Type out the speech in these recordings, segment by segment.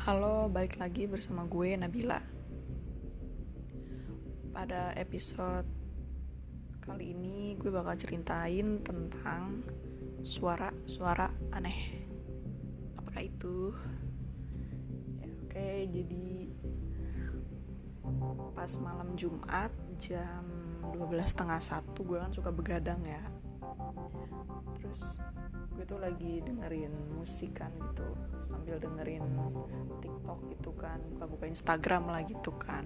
Halo, balik lagi bersama gue Nabila. Pada episode kali ini gue bakal ceritain tentang suara-suara aneh. Apakah itu? Ya, oke, jadi pas malam Jumat jam 12.30 gue kan suka begadang ya. Terus gue tuh lagi dengerin musik kan gitu sambil dengerin TikTok gitu kan buka-buka Instagram lah gitu kan.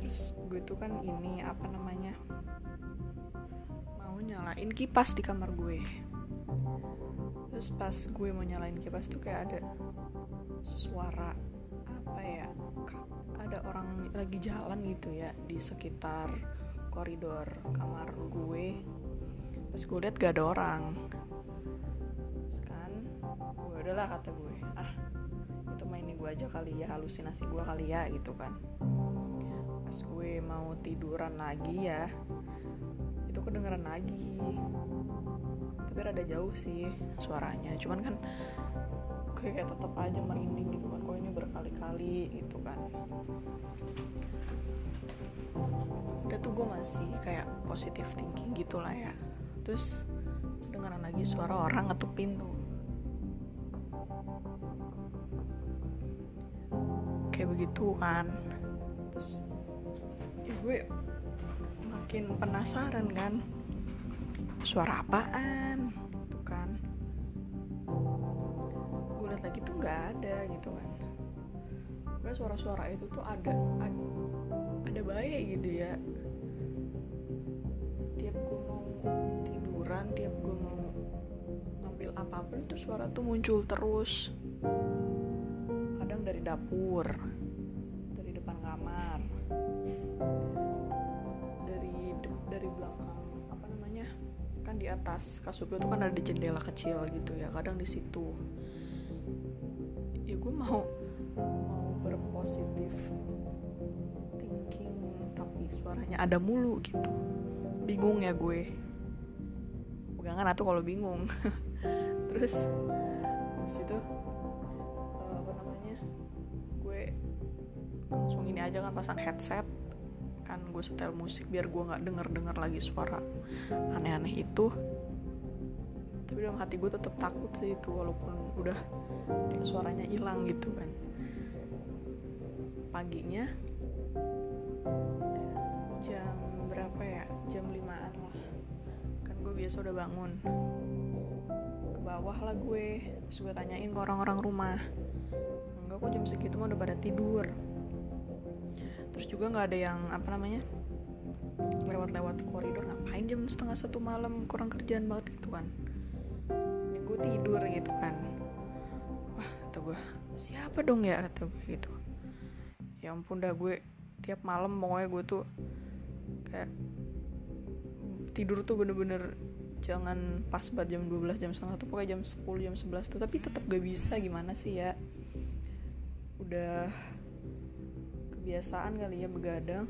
Terus gue tuh kan ini apa namanya mau nyalain kipas di kamar gue. Terus pas gue mau nyalain kipas tuh kayak ada suara apa ya ada orang lagi jalan gitu ya di sekitar koridor kamar gue. Pas gue liat gak ada orang udahlah kata gue. Ah itu main ini gue aja kali ya halusinasi gue kali ya gitu kan. Pas gue mau tiduran lagi ya itu kedengeran lagi. Tapi rada jauh sih suaranya. Cuman kan gue kayak tetap aja merinding gitu kan kok ini berkali-kali gitu kan. Udah tuh gue masih kayak positif thinking gitu lah ya. Terus kedengeran lagi suara orang ngetuk pintu begitu kan. Terus ya gue makin penasaran kan. Suara apaan? Tuh kan. Gue liat lagi tuh nggak ada gitu kan. Gue suara-suara itu tuh ada ada, ada gitu ya. Tiap gue mau tiduran tiap gue mau ngambil apa pun itu suara tuh muncul terus. Kadang dari dapur dari dari belakang apa namanya kan di atas kasur gue tuh kan ada jendela kecil gitu ya kadang di situ. Ya gue mau mau berpositif thinking tapi suaranya ada mulu gitu. Bingung ya gue. Pegangan atau kalau bingung. Terus habis itu langsung ini aja kan pasang headset. Kan gue setel musik biar gue nggak denger denger lagi suara aneh-aneh itu. Tapi dalam hati gue tetap takut sih itu walaupun udah kayak suaranya hilang gitu kan. Paginya jam berapa ya? Jam limaan lah. Kan gue biasa udah bangun. Ke bawah lah gue. Terus tanyain ke orang-orang rumah. Enggak kok jam segitu mah udah pada tidur terus juga nggak ada yang apa namanya lewat-lewat koridor. Ngapain jam setengah satu malam? Kurang kerjaan banget gitu kan. Ini gue tidur gitu kan. Wah kata gue siapa dong ya? kata gue gitu. Ya ampun dah gue tiap malam pokoknya gue tuh kayak tidur tuh bener-bener jangan pas banget jam 12 jam setengah tuh pokoknya jam 10 jam 11 tuh. Tapi tetap gak bisa gimana sih ya? Udah kebiasaan kali ya begadang.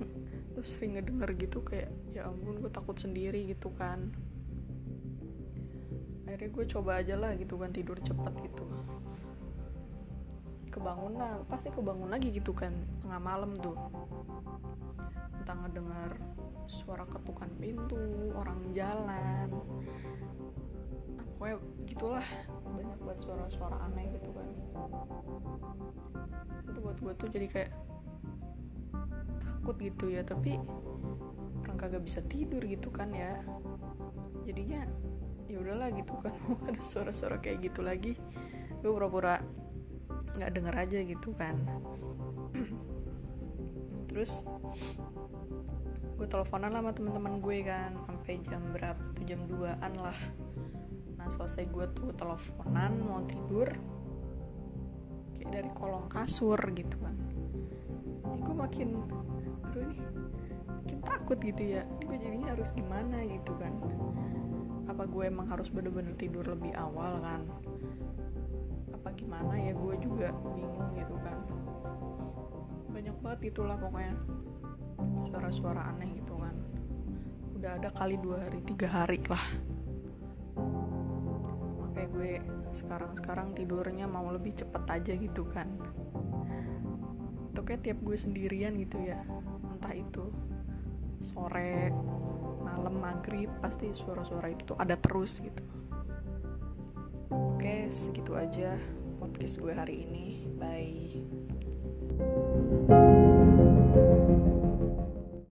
Terus sering ngedenger gitu kayak ya ampun gue takut sendiri gitu kan. Akhirnya gue coba aja lah gitu kan tidur cepet gitu. Kebangun lah pasti kebangun lagi gitu kan tengah malam tuh. Entah ngedengar suara ketukan pintu orang jalan. Pokoknya gitulah banyak buat suara-suara aneh gitu kan. Itu buat gue tuh jadi kayak takut gitu ya tapi orang kagak bisa tidur gitu kan ya. Jadinya ya udahlah gitu kan ada suara-suara kayak gitu lagi. Gue pura-pura nggak denger aja gitu kan. Terus gue teleponan lah sama teman-teman gue kan sampai jam berapa tuh? Jam 2an lah. Nah selesai gue tuh teleponan mau tidur kayak dari kolong kasur gitu kan. Ya gue makin makin takut gitu ya ini gue jadinya harus gimana? gitu kan. Apa gue emang harus bener-bener tidur lebih awal kan? Apa gimana ya? Gue juga bingung gitu kan. Banyak banget itulah pokoknya suara-suara aneh gitu kan. Udah ada kali dua hari tiga hari lah. Kayak gue sekarang-sekarang tidurnya mau lebih cepet aja gitu kan. Kayak tiap gue sendirian gitu ya entah itu sore malam maghrib pasti suara-suara itu ada terus gitu. Oke segitu aja podcast gue hari ini. Bye